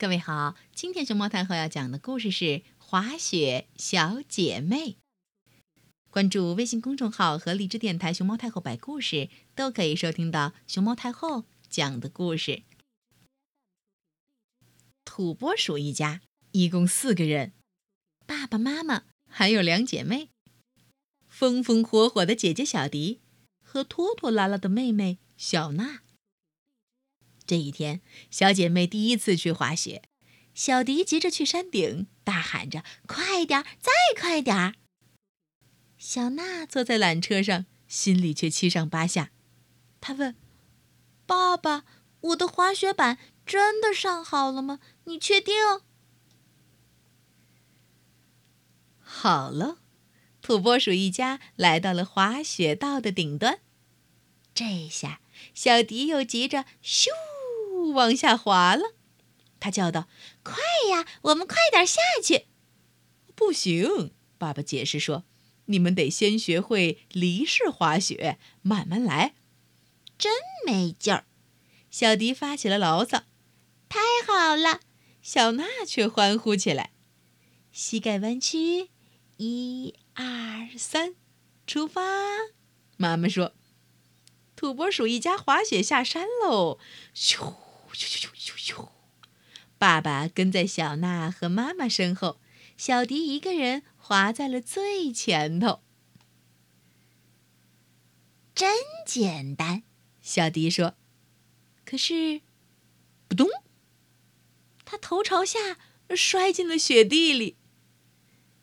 各位好，今天熊猫太后要讲的故事是《滑雪小姐妹》。关注微信公众号和荔枝电台“熊猫太后摆故事”，都可以收听到熊猫太后讲的故事。土拨鼠一家一共四个人，爸爸妈妈还有两姐妹，风风火火的姐姐小迪和拖拖拉拉的妹妹小娜。这一天，小姐妹第一次去滑雪，小迪急着去山顶，大喊着：“快点，再快点儿！”小娜坐在缆车上，心里却七上八下。她问：“爸爸，我的滑雪板真的上好了吗？你确定？”好了，土拨鼠一家来到了滑雪道的顶端。这下，小迪又急着咻。往下滑了，他叫道：“快呀，我们快点下去！”不行，爸爸解释说：“你们得先学会离式滑雪，慢慢来。”真没劲儿！小迪发起了牢骚。太好了，小娜却欢呼起来。膝盖弯曲，一二三，出发！妈妈说：“土拨鼠一家滑雪下山喽！”咻。咻咻咻咻咻！爸爸跟在小娜和妈妈身后，小迪一个人滑在了最前头。真简单，小迪说。可是，扑通！他头朝下摔进了雪地里。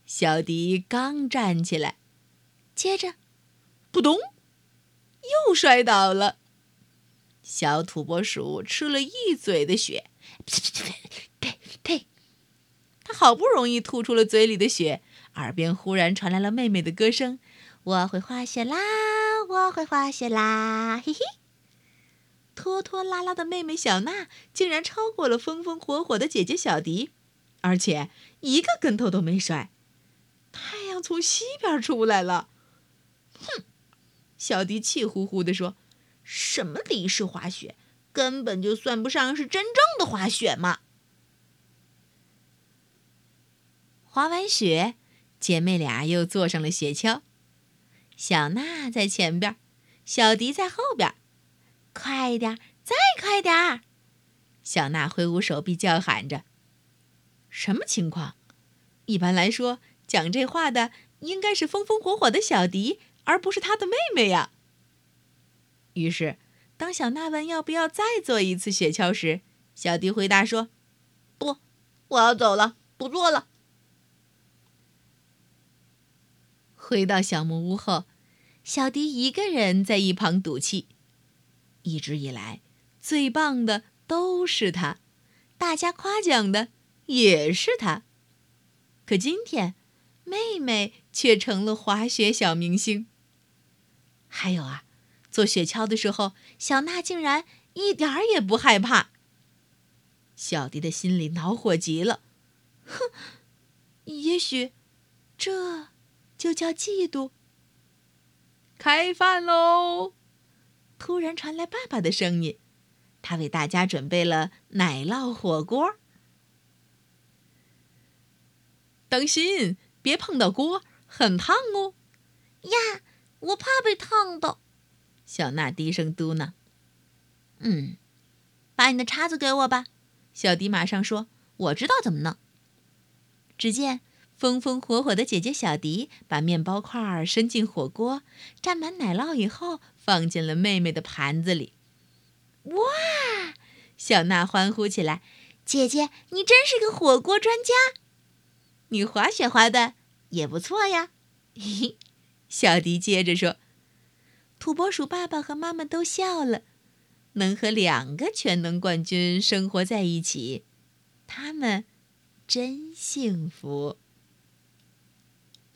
小迪刚站起来，接着，扑通，又摔倒了。小土拨鼠吃了一嘴的雪，呸呸呸呸呸！他好不容易吐出了嘴里的雪，耳边忽然传来了妹妹的歌声：“我会滑雪啦，我会滑雪啦，嘿嘿！”拖拖拉拉的妹妹小娜竟然超过了风风火火的姐姐小迪，而且一个跟头都没摔。太阳从西边出来了，哼！小迪气呼呼地说。什么离式滑雪，根本就算不上是真正的滑雪嘛！滑完雪，姐妹俩又坐上了雪橇，小娜在前边，小迪在后边。快点，再快点！小娜挥舞手臂叫喊着：“什么情况？一般来说，讲这话的应该是风风火火的小迪，而不是他的妹妹呀。”于是，当小娜问要不要再坐一次雪橇时，小迪回答说：“不，我要走了，不坐了。”回到小木屋后，小迪一个人在一旁赌气。一直以来，最棒的都是他，大家夸奖的也是他。可今天，妹妹却成了滑雪小明星。还有啊。坐雪橇的时候，小娜竟然一点儿也不害怕。小迪的心里恼火极了，哼，也许这就叫嫉妒。开饭喽！突然传来爸爸的声音，他为大家准备了奶酪火锅。当心，别碰到锅，很烫哦。呀，我怕被烫到。小娜低声嘟囔：“嗯，把你的叉子给我吧。”小迪马上说：“我知道怎么弄。”只见风风火火的姐姐小迪把面包块儿伸进火锅，蘸满奶酪以后，放进了妹妹的盘子里。哇！小娜欢呼起来：“姐姐，你真是个火锅专家！你滑雪滑的也不错呀。”嘿嘿，小迪接着说。土拨鼠爸爸和妈妈都笑了，能和两个全能冠军生活在一起，他们真幸福。